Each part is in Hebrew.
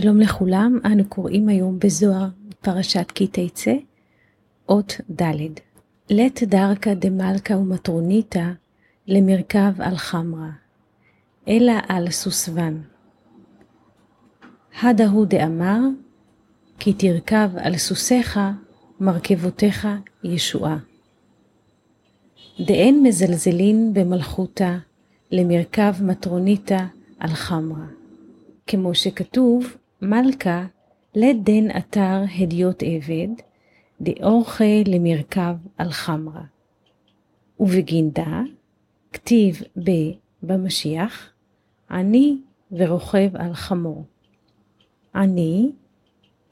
שלום לכולם, אנו קוראים היום בזוהר פרשת כי תצא, אות ד' לית דרכה דמלכה ומטרוניתא למרכב על חמרה, אלא על סוסבן. הדה הוא דאמר, כי תרכב על סוסיך מרכבותיך ישועה. דאין מזלזלין במלכותה למרכב מטרוניתא על חמרה. כמו שכתוב, מלכה לדן אתר הדיוט עבד, דאורחה למרכב על חמרה. ובגינדה, כתיב ב במשיח, עני ורוכב על חמור. עני,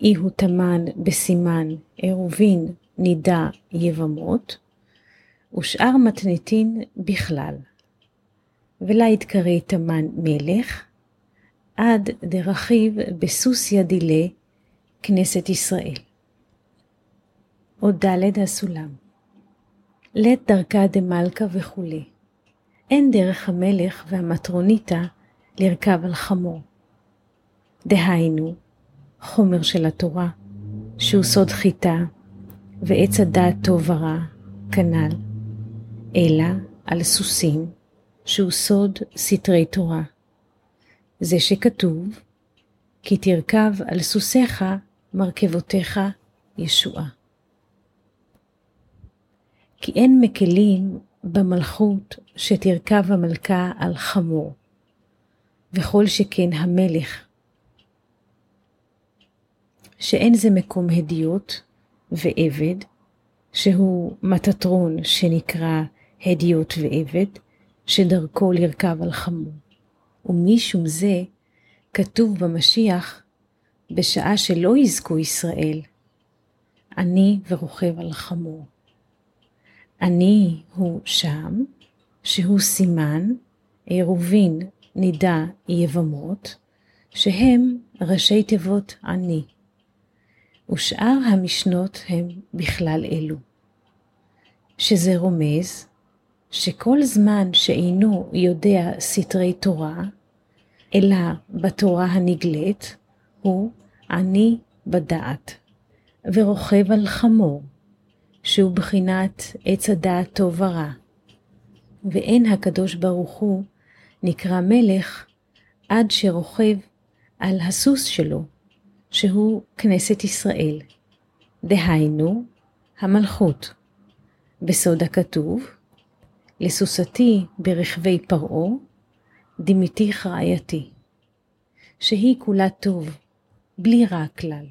אי הוא תמן בסימן עירובין נידה יבמות, ושאר מתניתין בכלל. ולה יתקרא תמן מלך, עד דרכיב בסוסיא דילה, כנסת ישראל. עוד ד' הסולם. לית דרכה דמלכה וכולי. אין דרך המלך והמטרוניתא לרכב על חמור. דהיינו, חומר של התורה, שהוא סוד חיטה, ועץ הדעת טוב ורע, כנ"ל, אלא על סוסים, שהוא סוד סתרי תורה. זה שכתוב, כי תרכב על סוסיך מרכבותיך ישועה. כי אין מקלים במלכות שתרכב המלכה על חמור, וכל שכן המלך, שאין זה מקום הדיוט ועבד, שהוא מטטרון שנקרא הדיוט ועבד, שדרכו לרכב על חמור. ומשום זה כתוב במשיח, בשעה שלא יזכו ישראל, אני ורוכב על חמור. אני הוא שם, שהוא סימן, עירובין, נידה, יבמות, שהם ראשי תיבות אני. ושאר המשנות הם בכלל אלו. שזה רומז שכל זמן שאינו יודע סתרי תורה, אלא בתורה הנגלית, הוא עני בדעת, ורוכב על חמור, שהוא בחינת עץ הדעת טוב ורע. ואין הקדוש ברוך הוא נקרא מלך עד שרוכב על הסוס שלו, שהוא כנסת ישראל. דהיינו, המלכות. בסוד הכתוב, לסוסתי ברכבי פרעה, דמיתיך רעייתי, שהיא כולה טוב, בלי רע כלל.